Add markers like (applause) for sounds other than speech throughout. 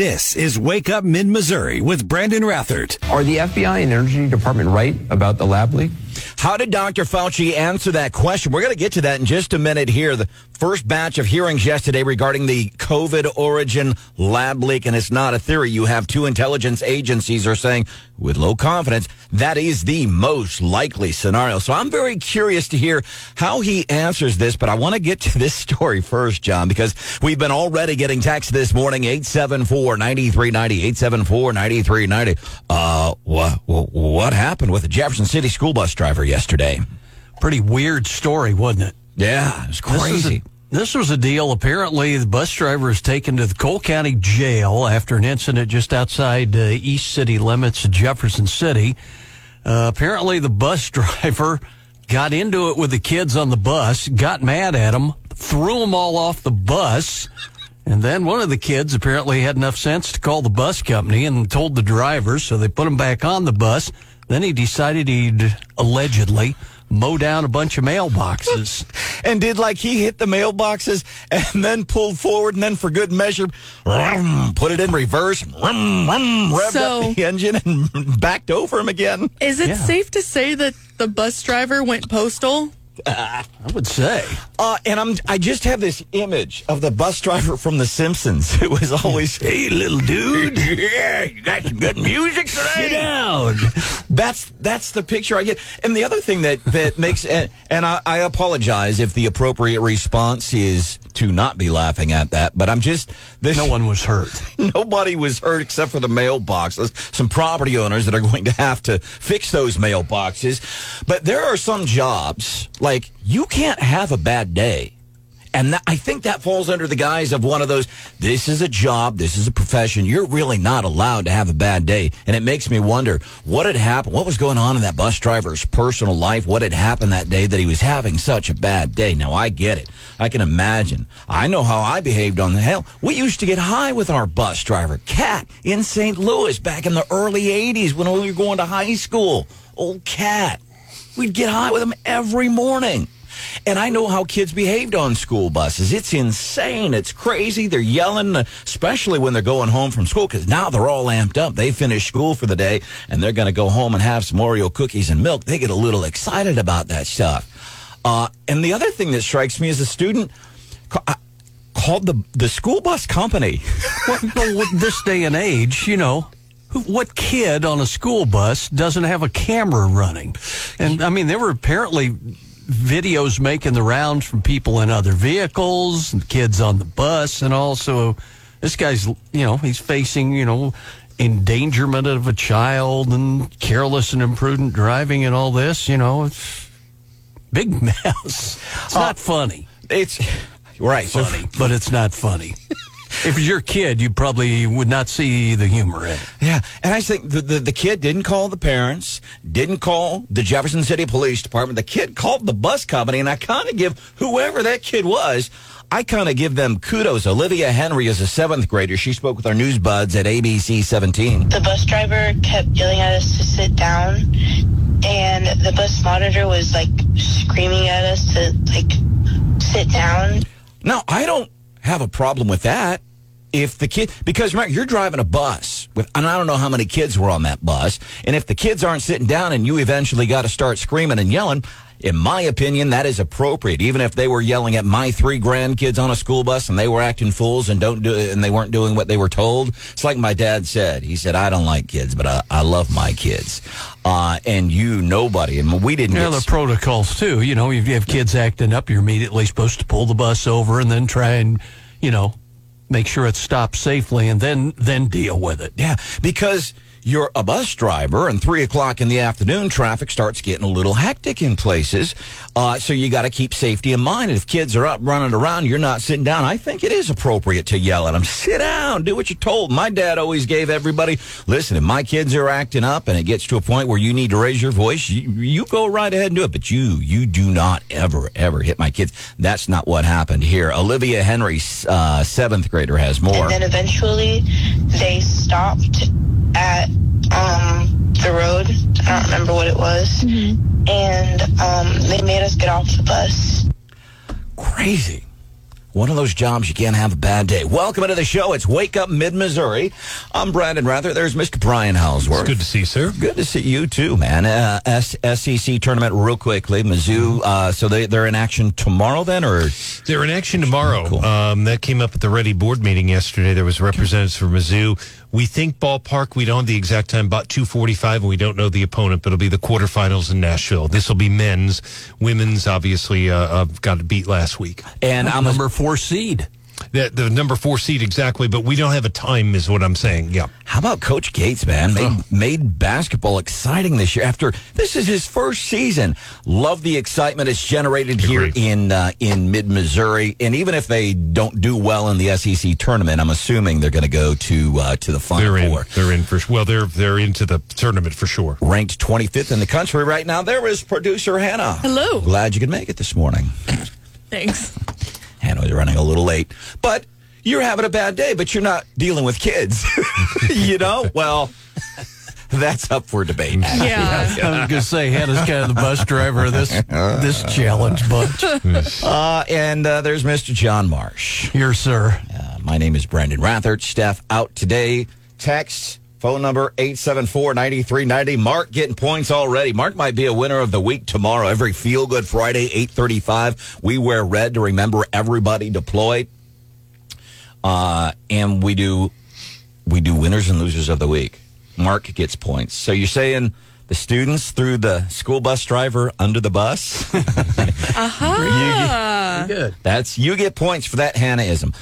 This is Wake Up Mid Missouri with Brandon Rathert. Are the FBI and Energy Department right about the lab leak? How did Dr. Fauci answer that question? We're going to get to that in just a minute here. The first batch of hearings yesterday regarding the COVID origin lab leak, and it's not a theory. You have two intelligence agencies are saying with low confidence that is the most likely scenario. So I'm very curious to hear how he answers this, but I want to get to this story first, John, because we've been already getting texts this morning, 874-9390, 874-9390. Uh, what, what happened with the Jefferson City school bus driver yesterday? Pretty weird story, wasn't it? Yeah, it's crazy. This was a deal. Apparently, the bus driver was taken to the Cole County Jail after an incident just outside uh, East City limits of Jefferson City. Uh, apparently, the bus (laughs) driver got into it with the kids on the bus, got mad at them, threw them all off the bus. And then one of the kids apparently had enough sense to call the bus company and told the driver, so they put him back on the bus. Then he decided he'd allegedly mow down a bunch of mailboxes. (laughs) and did like he hit the mailboxes and then pulled forward and then for good measure put it in reverse revved So- up the engine and (laughs) backed over him again Is it Yeah. safe to say that the bus driver went postal? I would say. uh, and I'm I just have this image of the bus driver from The Simpsons. (laughs) It was always, "Hey, little dude, (laughs) yeah, you got some good music today." Sit down. That's that's the picture I get. And the other thing that that (laughs) makes and, and I, I apologize if the appropriate response is to not be laughing at that, but I'm just this. No one was hurt. (laughs) Nobody was hurt except for the mailboxes. Some property owners that are going to have to fix those mailboxes. But there are some jobs like you can't have a bad day. And that, I think that falls under the guise of one of those, this is a job, this is a profession. You're really not allowed to have a bad day. And it makes me wonder what had happened, what was going on in that bus driver's personal life, what had happened that day that he was having such a bad day. Now, I get it. I can imagine. I know how I behaved on the hell. We used to get high with our bus driver, Cat, in St. Louis back in the early 80s when we were going to high school. Old Cat. We'd get high with him every morning. And I know how kids behaved on school buses. It's insane. It's crazy. They're yelling, especially when they're going home from school, because now they're all amped up. They finish school for the day and they're going to go home and have some Oreo cookies and milk. They get a little excited about that stuff. Uh, and the other thing that strikes me as a student ca- uh, called the, the school bus company. (laughs) Well, well, this day and age, you know, what kid on a school bus doesn't have a camera running? And I mean, there were apparently videos making the rounds from people in other vehicles and kids on the bus. And also, this guy's, you know, he's facing, you know, endangerment of a child and careless and imprudent driving and all this. You know, it's big (laughs) mess. It's uh, not funny. It's right. Funny, but it's not funny. (laughs) If it's your kid, you probably would not see the humor in it. Yeah, and I think the, the the kid didn't call the parents, didn't call the Jefferson City Police Department. The kid called the bus company, and I kind of give whoever that kid was, I kind of give them kudos. Olivia Henry is a seventh grader. She spoke with our news buds at ABC 17. the bus driver kept yelling at us to sit down and the bus monitor was like screaming at us to like sit down Now, I don't have a problem with that. If the kid, because remember, you're driving a bus with, and I don't know how many kids were on that bus. And if the kids aren't sitting down and you eventually got to start screaming and yelling, in my opinion, that is appropriate. Even if they were yelling at my three grandkids on a school bus and they were acting fools and don't do and they weren't doing what they were told. It's like my dad said. He said, "I don't like kids, but I, I love my kids." Uh, and you, nobody, and we didn't. Yeah, get the protocols too. You know, if you have kids acting up, you're immediately supposed to pull the bus over and then try and, you know, make sure it stops safely and then then deal with it. Yeah, because you're a bus driver, and three o'clock in the afternoon, traffic starts getting a little hectic in places. Uh, so you got to keep safety in mind. And if kids are up running around, you're not sitting down. I think it is appropriate to yell at them. Sit down, do what you're told. My dad always gave everybody, listen, if my kids are acting up and it gets to a point where you need to raise your voice, you, you go right ahead and do it. But you, you do not ever, ever hit my kids. That's not what happened here. Olivia Henry, uh, seventh grader, has more. and then eventually they stopped at um the road. I don't remember what it was. And um they made us get off the bus. Crazy. One of those jobs you can't have a bad day. Welcome into the show. It's Wake Up Mid Missouri. I'm Brandon Rathert. There's Mr. Brian Houseworth. Good to see you, sir. Good to see you too, man. Uh, S- SEC tournament, real quickly. Mizzou. Uh, so they they're in action tomorrow, then, or They're in action tomorrow. Cool. Um, that came up at the Ready board meeting yesterday. There was representatives from Mizzou. We think ballpark. We don't know the exact time, about two forty-five, and we don't know the opponent. But it'll be the quarterfinals in Nashville. This will be men's. Women's, obviously, uh, uh, got beat last week. and I'm a number four seed. The, the number four seed exactly, but we don't have a time, is what I'm saying. Yeah. How about Coach Gates, man? Made, made basketball exciting this year. After this is his first season, love the excitement it's generated here in uh, in mid Missouri. And even if they don't do well in the SEC tournament, I'm assuming they're going to go to uh, to the Final They're in. Four. They're in for sure. well. They're they're into the tournament for sure. Ranked 25th in the country right now. There is producer Hannah. Hello. Glad you could make it this morning. Thanks. Hannah was running a little late, but you're having a bad day, but you're not dealing with kids. (laughs) you know? Well, that's up for debate. Yeah. I was going to say Hannah's kind of the bus driver of this (laughs) this challenge bunch. Uh, and uh, there's Mr. John Marsh. Here, sir. Uh, my name is Brandon Rathert. Steph out today. Text phone number 874-9390. Mark getting points already. Mark might be a winner of the week tomorrow. Every feel good Friday 835. We wear red to remember everybody deployed. Uh, and we do we do winners and losers of the week. Mark gets points. So you're saying the students threw the school bus driver under the bus? (laughs) (laughs) Aha. Good. That's you get points for that Hannah-ism.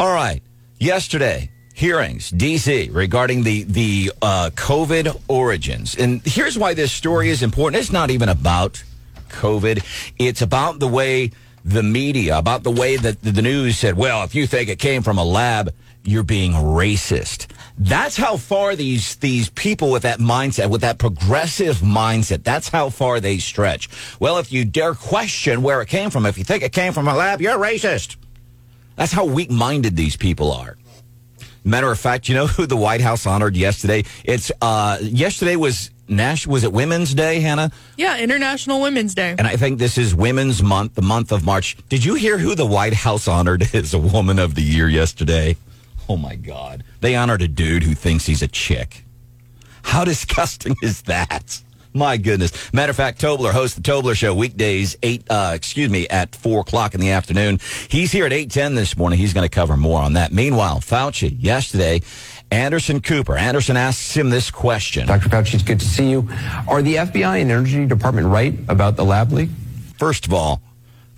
All right. Yesterday, hearings, DC, regarding the the uh, COVID origins, and here's why this story is important. It's not even about COVID. It's about the way the media, about the way that the news said, "Well, if you think it came from a lab." You're being racist. That's how far these these people with that mindset, with that progressive mindset, that's how far they stretch. Well, if you dare question where it came from, if you think it came from a lab, you're racist. That's how weak minded these people are. Matter of fact, you know who the White House honored yesterday? It's uh yesterday was Nash was it Women's Day, Hannah? Yeah, International Women's Day. And I think this is Women's Month, the month of March. Did you hear who the White House honored (laughs) as a Woman of the Year yesterday? Oh my God. They honored a dude who thinks he's a chick. How (laughs) disgusting is that? My goodness. Matter of fact, Tobler hosts the Tobler Show weekdays eight. Uh, excuse me, at four o'clock in the afternoon. He's here at eight ten this morning. He's going to cover more on that. Meanwhile, Fauci yesterday, Anderson Cooper. Anderson asks him this question. Dr. Fauci, it's good to see you. Are the FBI and Energy Department right about the lab leak? First of all,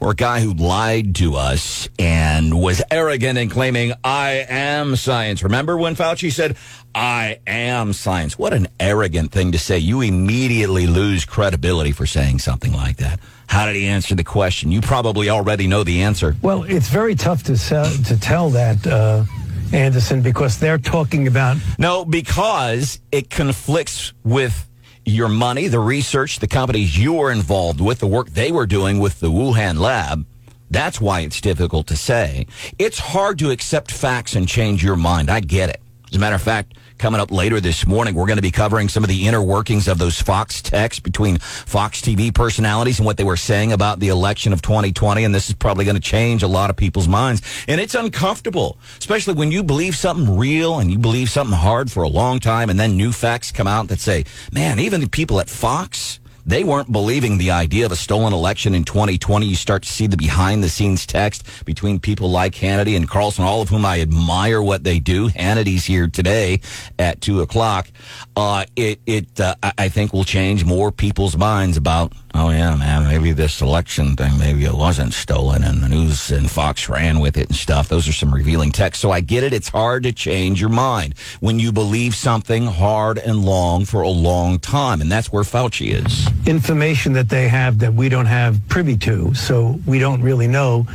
for a guy who lied to us and was arrogant in claiming, I am science. Remember when Fauci said, I am science? What an arrogant thing to say. You immediately lose credibility for saying something like that. How did he answer the question? You probably already know the answer. Well, it's very tough to sell, to tell that, uh, Anderson, because they're talking about No, because it conflicts with your money, the research, the companies you were involved with, the work they were doing with the Wuhan lab. That's why it's difficult to say. It's hard to accept facts and change your mind. I get it. As a matter of fact, coming up later this morning, we're going to be covering some of the inner workings of those Fox texts between Fox TV personalities and what they were saying about the election of 2020. And this is probably going to change a lot of people's minds. And it's uncomfortable, especially when you believe something real and you believe something hard for a long time. And then new facts come out that say, man, even the people at Fox, they weren't believing the idea of a stolen election in 2020. You start to see the behind the scenes text between people like Hannity and Carlson, all of whom I admire what they do. Hannity's here today at two o'clock. Uh, it, it, uh, I I think will change more people's minds about, oh yeah, man, maybe this election thing, maybe it wasn't stolen and the news and Fox ran with it and stuff. Those are some revealing texts. So I get it. It's hard to change your mind when you believe something hard and long for a long time. And that's where Fauci is. information that they have that we don't have privy to, so we don't really know.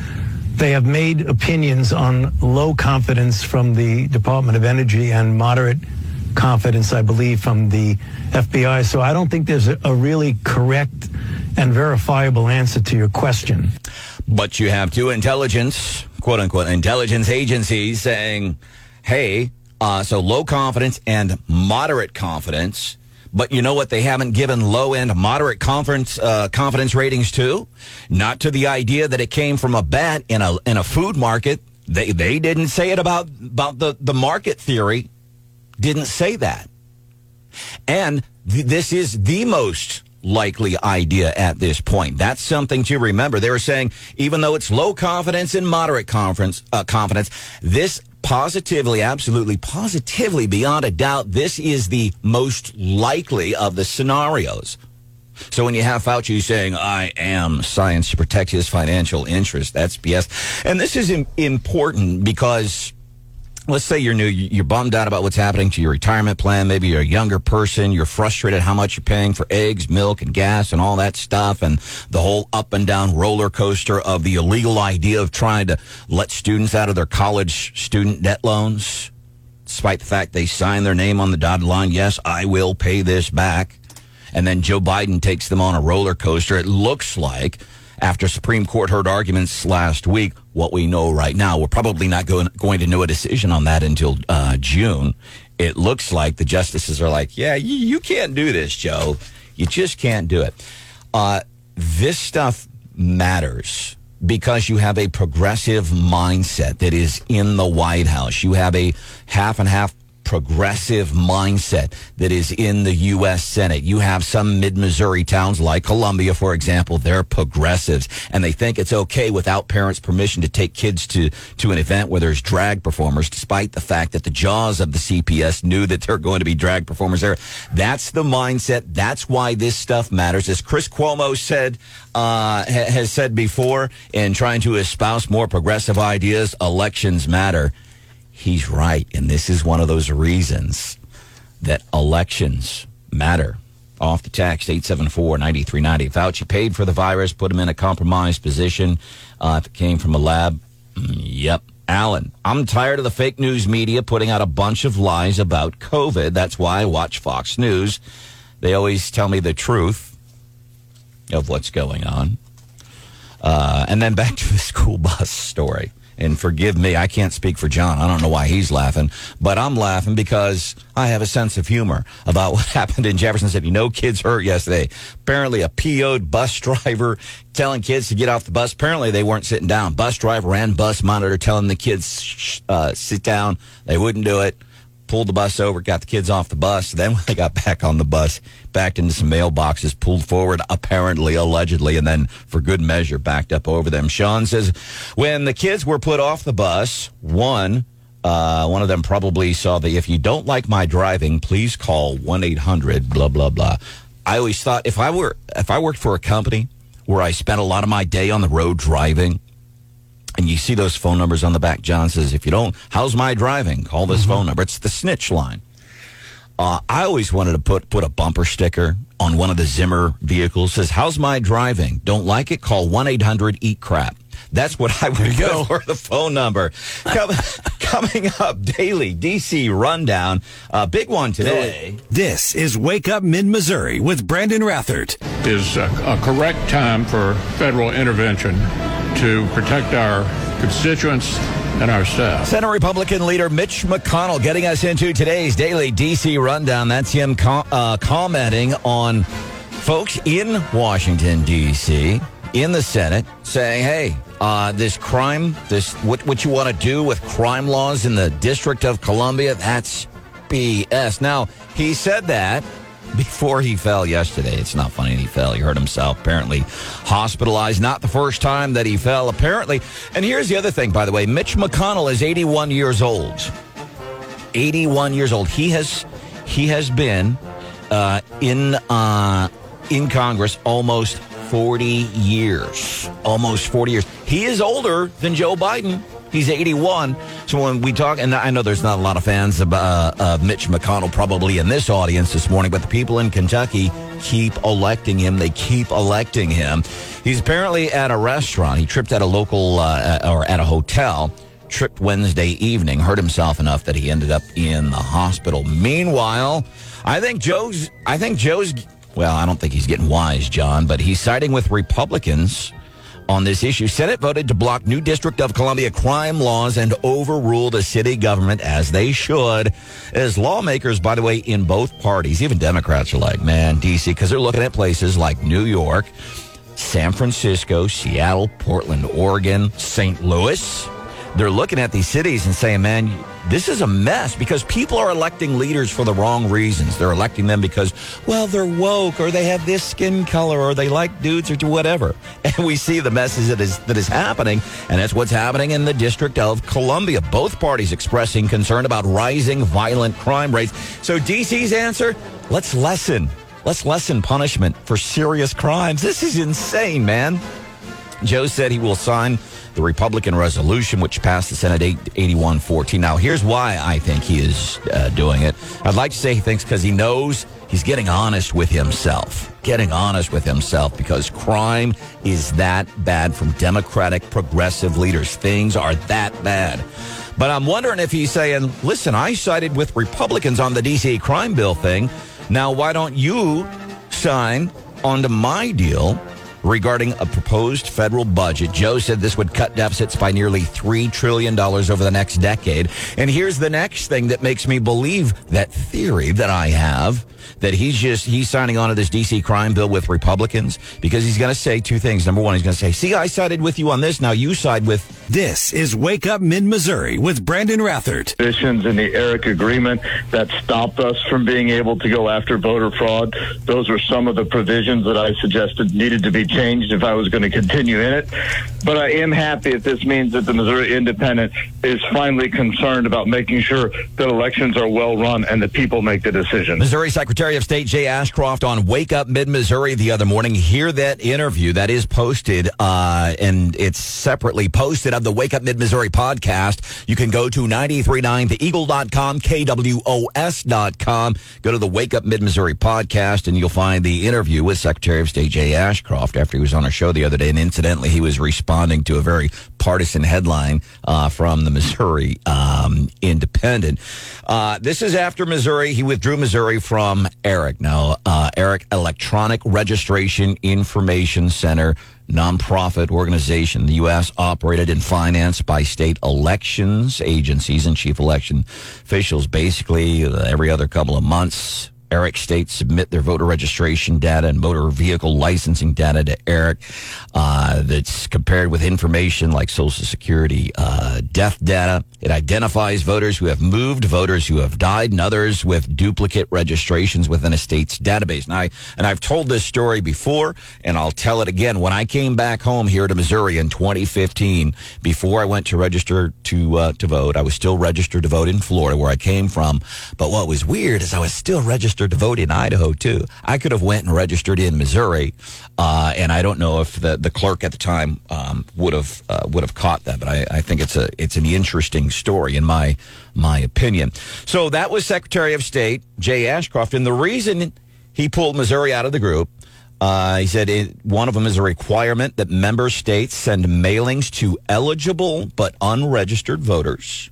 They have made opinions on low confidence from the Department of Energy and moderate confidence, I believe, from the FBI. So I don't think there's a, a really correct and verifiable answer to your question. But you have two intelligence, quote unquote, intelligence agencies saying, hey, uh, so low confidence and moderate confidence. But you know what? They haven't given low end, moderate conference uh, confidence ratings to. Not to the idea that it came from a bat in a in a food market. They they didn't say it about about the the market theory. Didn't say that. And th- this is the most likely idea at this point. That's something to remember. They were saying even though it's low confidence and moderate conference uh, confidence, this positively, absolutely, positively, beyond a doubt, this is the most likely of the scenarios. So when you have Fauci saying, I am science to protect his financial interest, that's BS. And this is Im- important because let's say you're new, you're bummed out about what's happening to your retirement plan. Maybe you're a younger person. You're frustrated how much you're paying for eggs, milk, and gas and all that stuff. And the whole up and down roller coaster of the illegal idea of trying to let students out of their college student debt loans, despite the fact they sign their name on the dotted line. Yes, I will pay this back. And then Joe Biden takes them on a roller coaster. It looks like after Supreme Court heard arguments last week, what we know right now, we're probably not going, going to know a decision on that until uh, June. It looks like the justices are like, yeah, you, you can't do this, Joe. You just can't do it. Uh, this stuff matters because you have a progressive mindset that is in the White House. You have a half and half progressive mindset that is in the U.S. Senate. You have some mid Missouri towns like Columbia, for example, they're progressives and they think it's okay without parents' permission to take kids to, to an event where there's drag performers, despite the fact that the jaws of the CPS knew that there are going to be drag performers there. That's the mindset. That's why this stuff matters. As Chris Cuomo said, uh, ha- has said before in trying to espouse more progressive ideas, elections matter he's right. And this is one of those reasons that elections matter. Off the text, 874-9390. Fauci paid for the virus, put him in a compromised position. Uh, if it came from a lab, mm, yep. Alan, I'm tired of the fake news media putting out a bunch of lies about COVID. That's why I watch Fox News. They always tell me the truth of what's going on. Uh, and then back (laughs) to the school bus story and forgive me, I can't speak for John. I don't know why he's laughing, but I'm laughing because I have a sense of humor about (laughs) what happened in Jefferson City. No kids hurt yesterday. Apparently, a PO'd bus (laughs) driver telling kids to get off the bus. Apparently, they weren't sitting down. Bus driver and bus monitor telling the kids uh, sit down. They wouldn't do it pulled the bus over, got the kids off the bus. Then when they got back on the bus, backed into some mailboxes, pulled forward, apparently, allegedly, and then for good measure, backed up over them. Sean says, when the kids were put off the bus, one, uh, one of them probably saw the, if you don't like my driving, please call 1-800, blah, blah, blah. I always thought if I were, if I worked for a company where I spent a lot of my day on the road driving, and you see those phone numbers on the back. John says, if you don't, how's my driving? Call this phone number. It's the snitch line. Uh, I always wanted to put put a bumper sticker on one of the Zimmer vehicles. Says, how's my driving? Don't like it? Call 1-800-EAT-CRAP. That's what I would go for the phone number. Com- (laughs) coming up daily, DC rundown. Uh, big one today. This is Wake Up Mid Missouri with Brandon Rathert. is a, a correct time for federal intervention to protect our constituents and our staff. Senate Republican leader Mitch McConnell getting us into today's daily DC rundown. That's him com- uh, commenting on folks in Washington, D.C., in the Senate, saying, hey, uh, this crime, this what, what you want to do with crime laws in the District of Columbia, that's BS. Now, he said that before he fell yesterday. It's not funny he fell. He hurt himself, apparently hospitalized. Not the first time that he fell, apparently. And here's the other thing, by the way Mitch McConnell is 81 years old. 81 years old. He has he has been uh, in uh, in Congress almost 40 years. Almost 40 years. He is older than Joe Biden. He's 81. So when we talk, and I know there's not a lot of fans of uh, uh, Mitch McConnell probably in this audience this morning, but the people in Kentucky keep electing him. They keep electing him. He's apparently at a restaurant. He tripped at a local uh, or at a hotel tripped Wednesday evening, hurt himself enough that he ended up in the hospital. Meanwhile, I think Joe's, I think Joe's, well, I don't think he's getting wise, John, but he's siding with Republicans on this issue. Senate voted to block new District of Columbia crime laws and overrule the city government as they should. As lawmakers, by the way, in both parties, even Democrats are like, man, DC, because they're looking at places like New York, San Francisco, Seattle, Portland, Oregon, St. Louis. They're looking at these cities and saying, man, this is a mess because people are electing leaders for the wrong reasons. They're electing them because, well, they're woke or they have this skin color or they like dudes or whatever. (laughs) And we see the messes that is, that is happening. And that's what's happening in the District of Columbia. Both parties expressing concern about rising violent crime rates. So DC's answer, let's lessen. Let's lessen punishment for serious crimes. This is insane, man. Joe said he will sign the Republican resolution, which passed the Senate 8114. Now, here's why I think he is uh, doing it. I'd like to say he thinks because he knows he's getting honest with himself. Getting honest with himself because crime is that bad from Democratic progressive leaders. Things are that bad. But I'm wondering if he's saying, listen, I sided with Republicans on the DC crime bill thing. Now, why don't you sign onto my deal regarding a proposed federal budget. Joe said this would cut deficits by nearly $3 trillion over the next decade. And here's the next thing that makes me believe that theory that I have that he's just he's signing on to this DC crime bill with Republicans because he's going to say two things. Number one, he's going to say, "See, I sided with you on this. Now you side with." This is Wake Up Mid Missouri with Brandon Rathert. Conditions in the ERIC agreement that stopped us from being able to go after voter fraud. Those were some of the provisions that I suggested needed to be changed if I was going to continue in it. But I am happy if this means that the Missouri Independent is finally concerned about making sure that elections are well run and that people make the decisions. Missouri Secretary of State Jay Ashcroft on Wake Up Mid Missouri the other morning. Hear that interview that is posted, uh, and it's separately posted of the Wake Up Mid Missouri podcast. You can go to 939theeagle.com, KWOS.com. Go to the Wake Up Mid Missouri podcast, and you'll find the interview with Secretary of State Jay Ashcroft after he was on our show the other day. And incidentally, he was responding to a very partisan headline uh, from the Missouri um, Independent. Uh, this is after Missouri. He withdrew Missouri from ERIC. Now, uh, ERIC Electronic Registration Information Center nonprofit organization. The U.S. operated and financed by state elections agencies and chief election officials. Basically, every other couple of months, ERIC states submit their voter registration data and motor vehicle licensing data to ERIC. Uh, that's compared with information like Social Security uh, death data. It identifies voters who have moved, voters who have died, and others with duplicate registrations within a state's database. And, I, and I've told this story before, and I'll tell it again. When I came back home here to Missouri in 2015, before I went to register to uh, to vote, I was still registered to vote in Florida, where I came from. But what was weird is I was still registered to vote in Idaho too. I could have went and registered in Missouri, uh, and I don't know if the, the clerk at the time um, would have uh, would have caught that. But I, I think it's a it's an interesting story in my my opinion. So that was Secretary of State Jay Ashcroft, and the reason he pulled Missouri out of the group. Uh, he said it, one of them is a requirement that member states send mailings to eligible but unregistered voters.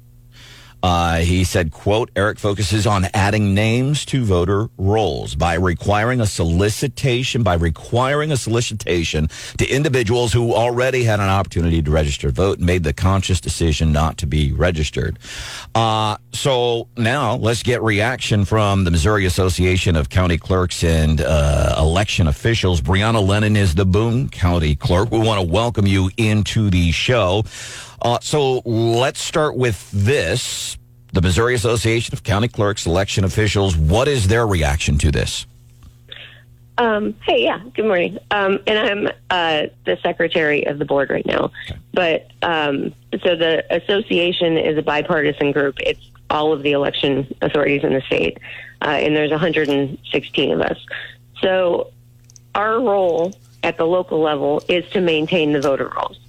Uh, he said, quote, ERIC focuses on adding names to voter rolls by requiring a solicitation, by requiring a solicitation to individuals who already had an opportunity to register vote and made the conscious decision not to be registered. Uh, so now let's get reaction from the Missouri Association of County Clerks and uh, Election Officials. Brianna Lennon is the Boone County Clerk. We want to welcome you into the show. Uh, so let's start with this. The Missouri Association of County Clerks, election officials, what is their reaction to this? Um, hey, yeah, good morning. Um, and I'm uh, the secretary of the board right now. But um, so the association is a bipartisan group. It's all of the election authorities in the state, uh, and there's 116 of us. So our role at the local level is to maintain the voter rolls.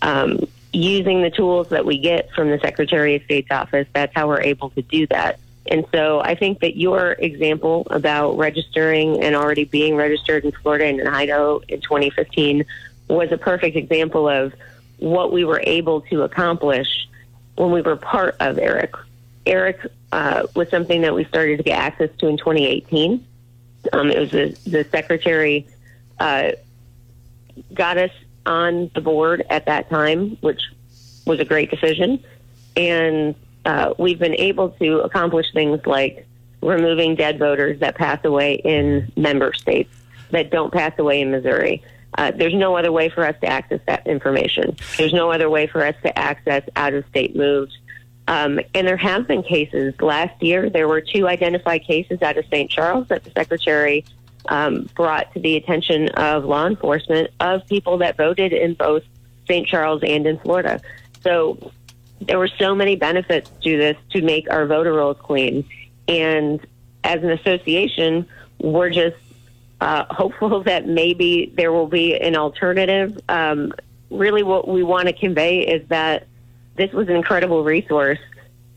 Um, using the tools that we get from the Secretary of State's office, that's how we're able to do that. And so I think that your example about registering and already being registered in Florida and in Idaho in 2015 was a perfect example of what we were able to accomplish when we were part of ERIC. ERIC uh, was something that we started to get access to in 2018. Um, it was the, the secretary uh, got us on the board at that time, which was a great decision. And uh, we've been able to accomplish things like removing dead voters that pass away in member states that don't pass away in Missouri. Uh, there's no other way for us to access that information. There's no other way for us to access out of state moves. Um, and there have been cases. Last year, there were two identified cases out of St. Charles that the secretary um, brought to the attention of law enforcement of people that voted in both St. Charles and in Florida. So there were so many benefits to this to make our voter rolls clean. And as an association, we're just uh, (laughs) hopeful that maybe there will be an alternative. Um, really, what we want to convey is that this was an incredible resource,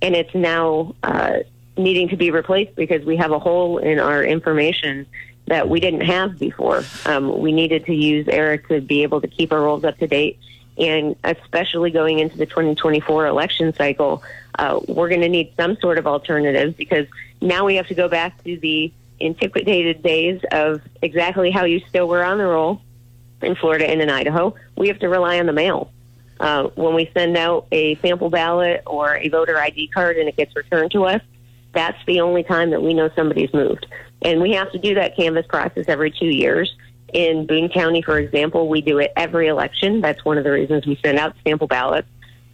and it's now uh, needing to be replaced because we have a hole in our information that we didn't have before. Um, we needed to use ERIC to be able to keep our rolls up to date, and especially going into the 2024 election cycle, uh, we're going to need some sort of alternative because now we have to go back to the antiquated days of exactly how you still were on the roll in Florida and in Idaho. We have to rely on the mail. Uh, when we send out a sample ballot or a voter ID card and it gets returned to us, that's the only time that we know somebody's moved. And we have to do that canvas process every two years. In Boone County, for example, we do it every election. That's one of the reasons we send out sample ballots.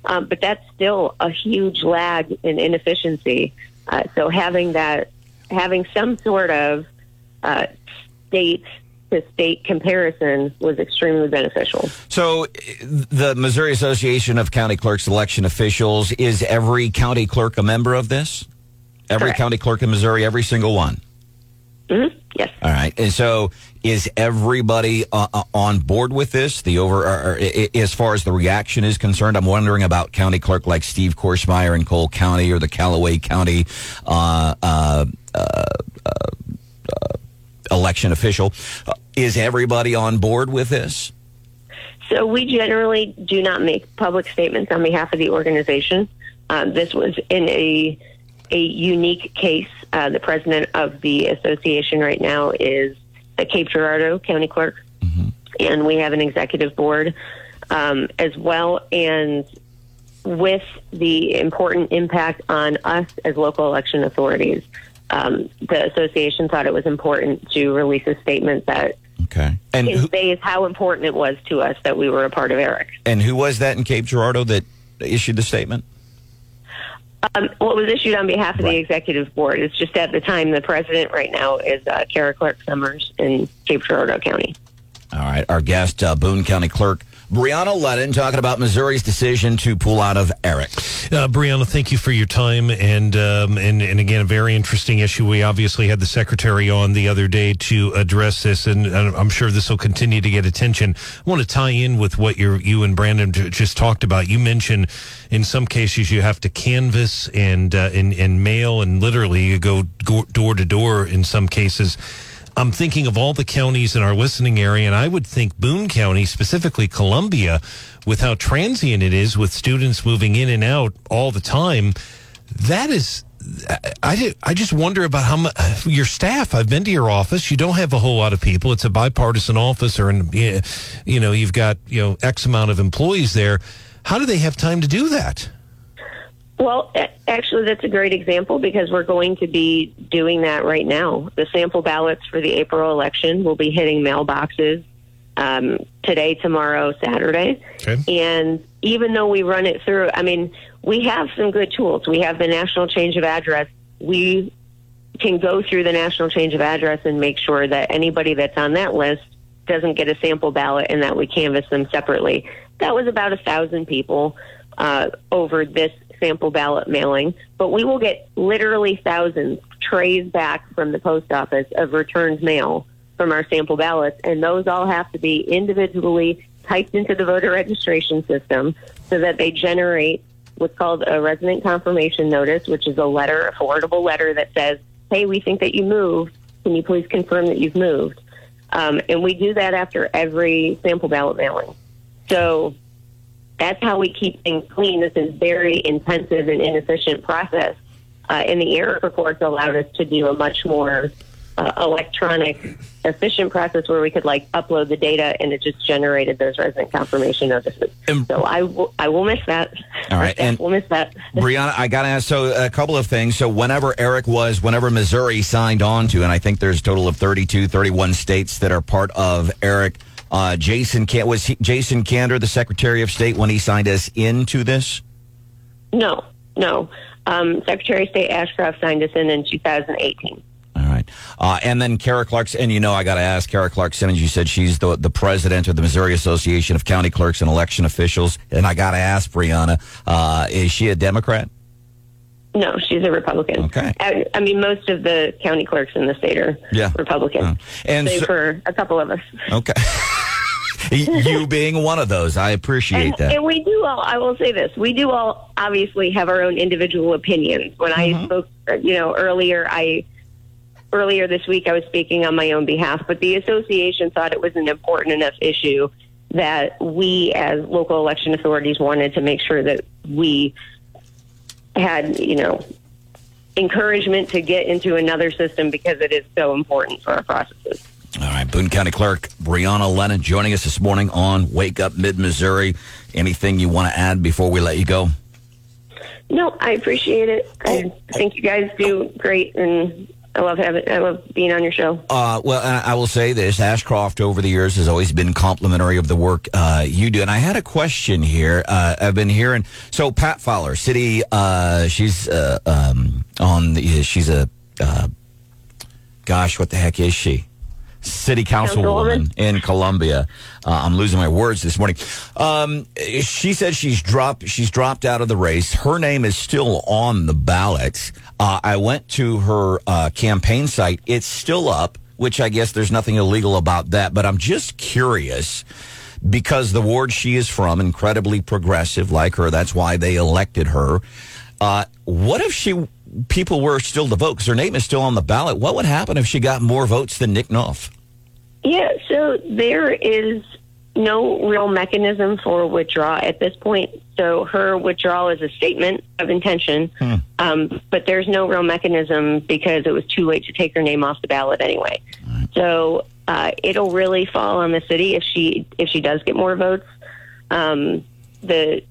Um, but that's still a huge lag in inefficiency. Uh, so having that, having some sort of uh, state to state comparison was extremely beneficial. So, the Missouri Association of County Clerks election officials is every county clerk a member of this? Every Correct. county clerk in Missouri, every single one. Mm-hmm. Yes. All right. And so, is everybody uh, uh, on board with this? The over, or, or, i- i- as far as the reaction is concerned, I'm wondering about county clerk like Steve Korsmeyer in Cole County or the Callaway County uh, uh, uh, uh, election official. Uh, is everybody on board with this? So we generally do not make public statements on behalf of the organization. Um, this was in a a unique case. Uh, the president of the association right now is the Cape Girardeau County Clerk, and we have an executive board um, as well. And with the important impact on us as local election authorities, um, the association thought it was important to release a statement that Okay. And who, conveys how important it was to us that we were a part of ERIC. and who was that in Cape Girardeau that issued the statement? Um, well, it was issued on behalf of the executive board. It's just at the time the president right now is uh, Kara Clark Summers in Cape Girardeau County. All right. Our guest, uh, Boone County Clerk Brianna Lennon, talking about Missouri's decision to pull out of Eric. Uh, Brianna, thank you for your time, and um, and and again, a very interesting issue. We obviously had the secretary on the other day to address this, and, I'm sure this will continue to get attention. I want to tie in with what you you and Brandon just talked about. You mentioned in some cases you have to canvass and uh, and and mail, and literally you go door to door in some cases. I'm thinking of all the counties in our listening area, and I would think Boone County, specifically Columbia, with how transient it is with students moving in and out all the time. That is, I, I, just wonder about how much your staff. I've been to your office. You don't have a whole lot of people. It's a bipartisan office, or yeah, you know, you've got you know X amount of employees there. How do they have time to do that? Well, actually, that's a great example because we're going to be doing that right now. The sample ballots for the April election will be hitting mailboxes um, today, tomorrow, Saturday. Okay. And even though we run it through, I mean, we have some good tools. We have the national change of address. We can go through the national change of address and make sure that anybody that's on that list doesn't get a sample ballot and that we canvass them separately. That was about a thousand people uh, over this sample ballot mailing, but we will get literally thousands trays back from the post office of returned mail from our sample ballots, and those all have to be individually typed into the voter registration system so that they generate what's called a resident confirmation notice, which is a letter, a forwardable letter that says, "Hey, we think that you moved. Can you please confirm that you've moved?" Um, and we do that after every sample ballot mailing. So that's how we keep things clean. This is very intensive and inefficient process. Uh, and the error reports allowed us to do a much more uh, electronic, efficient process where we could like upload the data and it just generated those resident confirmation notices. And, so I will, I will miss that. All right, and we'll miss that. (laughs) Brianna, I got to ask. So a couple of things. So whenever Eric was, whenever Missouri signed on to, and I think there's a total of 32, 31 states that are part of Eric. Uh, Jason Can- was he, Jason Kander the Secretary of State when he signed us into this? No, no. Um, Secretary of State Ashcroft signed us in in 2018. All right. Uh, and then Kara Clark, and you know, I got to ask Kara Clark Simmons. You said she's the the president of the Missouri Association of County Clerks and Election Officials, and I got to ask Brianna, uh, is she a Democrat? No, she's a Republican. Okay. I, I mean, most of the county clerks in the state are Yeah. Republican, Uh, and save so- for a couple of us. Okay. (laughs) you being one of those, I appreciate And, that. and we do all. I will say this: we do all obviously have our own individual opinions. When Mm-hmm. I spoke, uh, you know, earlier, I earlier this week I was speaking on my own behalf, but the association thought it was an important enough issue that we, as local election authorities, wanted to make sure that we had, you know, encouragement to get into another system because it is so important for our processes. All right, Boone County Clerk Brianna Lennon joining us this morning on Wake Up Mid Missouri. Anything you want to add before we let you go? No, I appreciate it. I oh, think you guys do great, and I love having. I love being on your show. Uh, well, I will say this: Ashcroft over the years has always been complimentary of the work uh, you do. And I had a question here. Uh, I've been hearing so Pat Fowler, city. Uh, she's uh, um, on the. She's a. Uh, gosh, what the heck is she? City councilwoman in Columbia. Uh, I'm losing my words this morning. Um, she said she's dropped. She's dropped out of the race. Her name is still on the ballot. Uh, I went to her uh, campaign site. It's still up, which I guess there's nothing illegal about that. But I'm just curious because the ward she is from, incredibly progressive like her. That's why they elected her. Uh, what if she people were still to vote because her name is still on the ballot? What would happen if she got more votes than Nick Knoth? Yeah, so there is no real mechanism for withdrawal at this point. So her withdrawal is a statement of intention, um, but there's no real mechanism because it was too late to take her name off the ballot anyway. So uh, it'll really fall on the city if she if she does get more votes. Um, the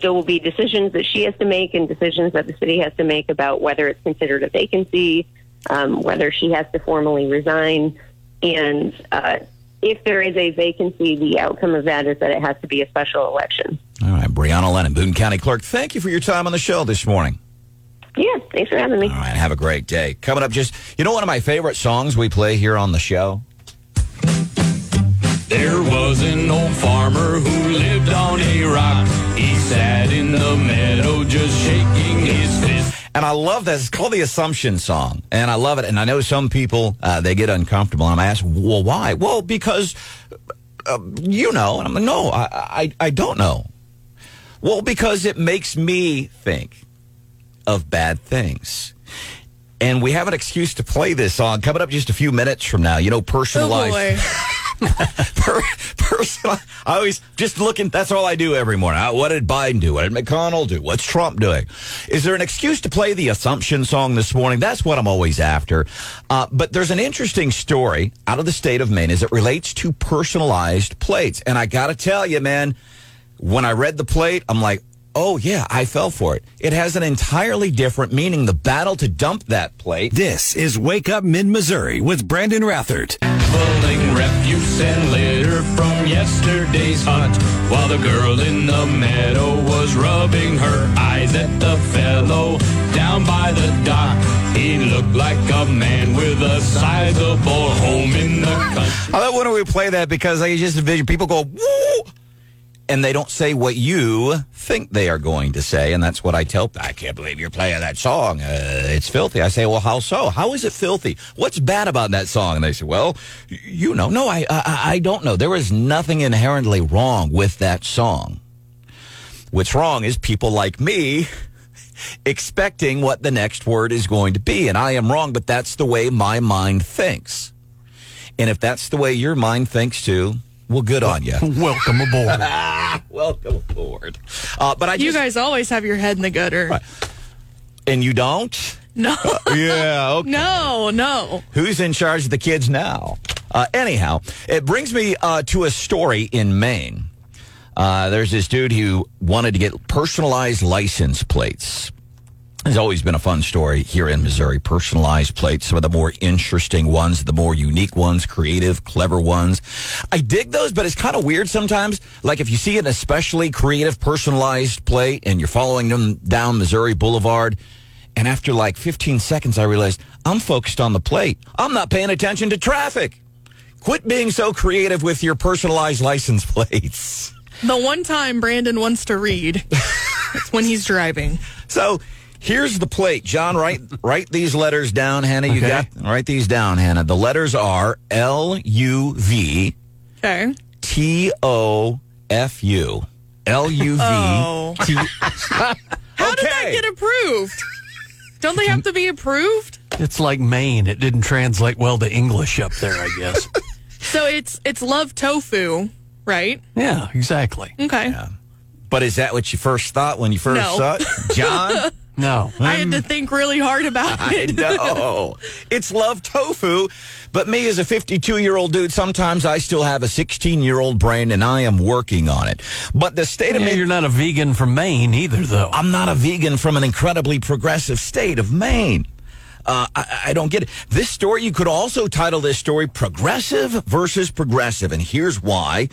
there will be decisions that she has to make and decisions that the city has to make about whether it's considered a vacancy, um, whether she has to formally resign, and uh, if there is a vacancy, the outcome of that is that it has to be a special election. All right, Brianna Lennon, Boone County Clerk. Thank you for your time on the show this morning. Yeah, thanks for having me. All right, have a great day. Coming up, just you know, one of my favorite songs we play here on the show. There was an old farmer who lived on a rock. He sat in the meadow just shaking his fist. And I love this. It's called the Assumption song. And I love it. And I know some people, uh, they get uncomfortable. And I'm asked, well, why? Well, because, uh, you know. And I'm like, no, I, I, I don't know. Well, because it makes me think of bad things. And we have an excuse to play this song coming up just a few minutes from now. You know, personalized. Oh boy. (laughs) per. I always just looking. That's all I do every morning. What did Biden do? What did McConnell do? What's Trump doing? Is there an excuse to play the Assumption song this morning? That's what I'm always after. Uh, but there's an interesting story out of the state of Maine as it relates to personalized plates. And I got to tell you, man, when I read the plate, I'm like, oh yeah, I fell for it. It has an entirely different meaning. The battle to dump that plate. This is Wake Up Mid Missouri with Brandon Rathert. Pulling refuse and litter from yesterday's hunt while the girl in the meadow was rubbing her eyes at the fellow down by the dock. He looked like a man with a sizable home in the country. I love when we play that because I just envision people go, woo, and they don't say what you think they are going to say. And that's what I tell. I can't believe you're playing that song. Uh, it's filthy. I say, well, how so? How is it filthy? What's bad about that song? And they say, well, you know. No, I, I, I don't know. There is nothing inherently wrong with that song. What's wrong is people like me (laughs) expecting what the next word is going to be. And I am wrong, but that's the way my mind thinks. And if that's the way your mind thinks too, well, good on you. (laughs) Welcome aboard. (laughs) Welcome aboard. Uh, but I You guys always have your head in the gutter. and you don't? No. (laughs) yeah, okay. No, no. Who's in charge of the kids now? Uh, anyhow, it brings me uh, to a story in Maine. Uh, there's this dude who wanted to get personalized license plates. It's always been a fun story here in Missouri. Personalized plates, some of the more interesting ones, the more unique ones, creative, clever ones. I dig those, but it's kind of weird sometimes. Like if you see an especially creative personalized plate and you're following them down Missouri Boulevard, and after like 15 seconds, I realized I'm focused on the plate. I'm not paying attention to traffic. Quit being so creative with your personalized license plates. The one time Brandon wants to read is (laughs) when he's driving. So here's the plate. John, write write these letters down, Hannah. You Okay. got write these down, Hannah. The letters are L U V Okay. T O F U. L U V Oh. T. How did that (laughs) get approved? Don't they have to be approved? It's like Maine. It didn't translate well to English up there, I guess. (laughs) So it's it's love tofu, right? yeah, exactly. Okay. But is that what you first thought when you first No. saw it, John? (laughs) No. I had to think really hard about I it. no. (laughs) It's love tofu. But me as a 52 year old dude, sometimes I still have a 16 year old brain and I am working on it. But the state of Yeah, Maine. you're not a vegan from Maine either, though. I'm not a vegan from an incredibly progressive state of Maine. Uh, I, I don't get it. This story, you could also title this story Progressive versus Progressive. And here's why.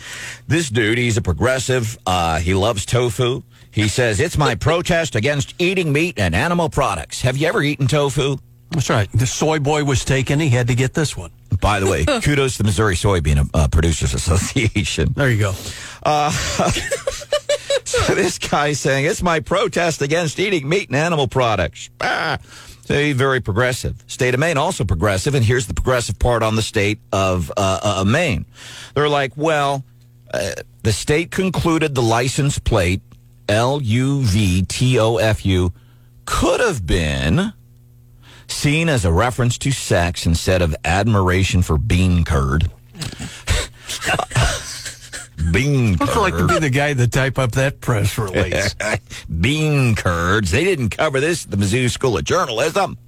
This dude, he's a progressive. Uh, he loves tofu. He says, it's my protest against eating meat and animal products. Have you ever eaten tofu? That's right. The soy boy was taken. He had to get this one. By the way, (laughs) kudos to the Missouri Soybean uh, Producers Association. There you go. (laughs) So this guy's saying it's my protest against eating meat and animal products. Ah. So he's very progressive. State of Maine also progressive, and here's the progressive part on the state of uh, uh, Maine. They're like, well, uh, the state concluded the license plate L U V T O F U could have been seen as a reference to sex instead of admiration for bean curd. (laughs) bean curd. Looks like to be the guy that type up that press (laughs) release. bean curds. They didn't cover this at the Mizzou School of Journalism.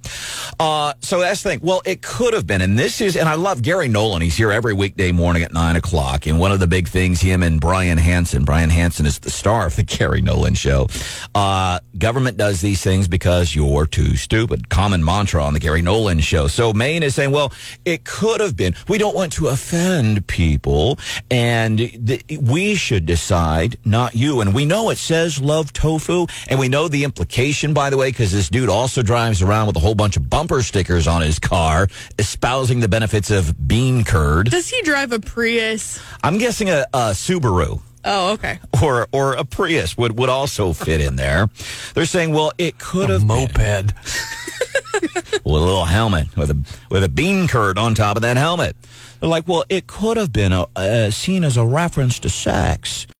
Uh, so that's the thing. Well, it could have been. And this is, and I love Gary Nolan. He's here every weekday morning at 9 o'clock. And one of the big things, him and Brian Hansen. Brian Hansen is the star of the (laughs) Gary Nolan show. Uh, government does these things because you're too stupid. Common mantra on the Gary Nolan show. So Maine is saying, well, it could have been. We don't want to offend people. And th- we should decide, not you. And we know it says love tofu. And we know the implication, by the way, because this dude also drives around with a whole bunch of bumper stickers on his car espousing the benefits of bean curd. Does he drive a Prius? I'm guessing a, a Subaru Oh, okay. or or a Prius would, would also fit in there. They're saying, well, it could have been Moped. (laughs) with a little helmet with a with a bean curd on top of that helmet. They're like, well, it could have been a, uh, seen as a reference to sex.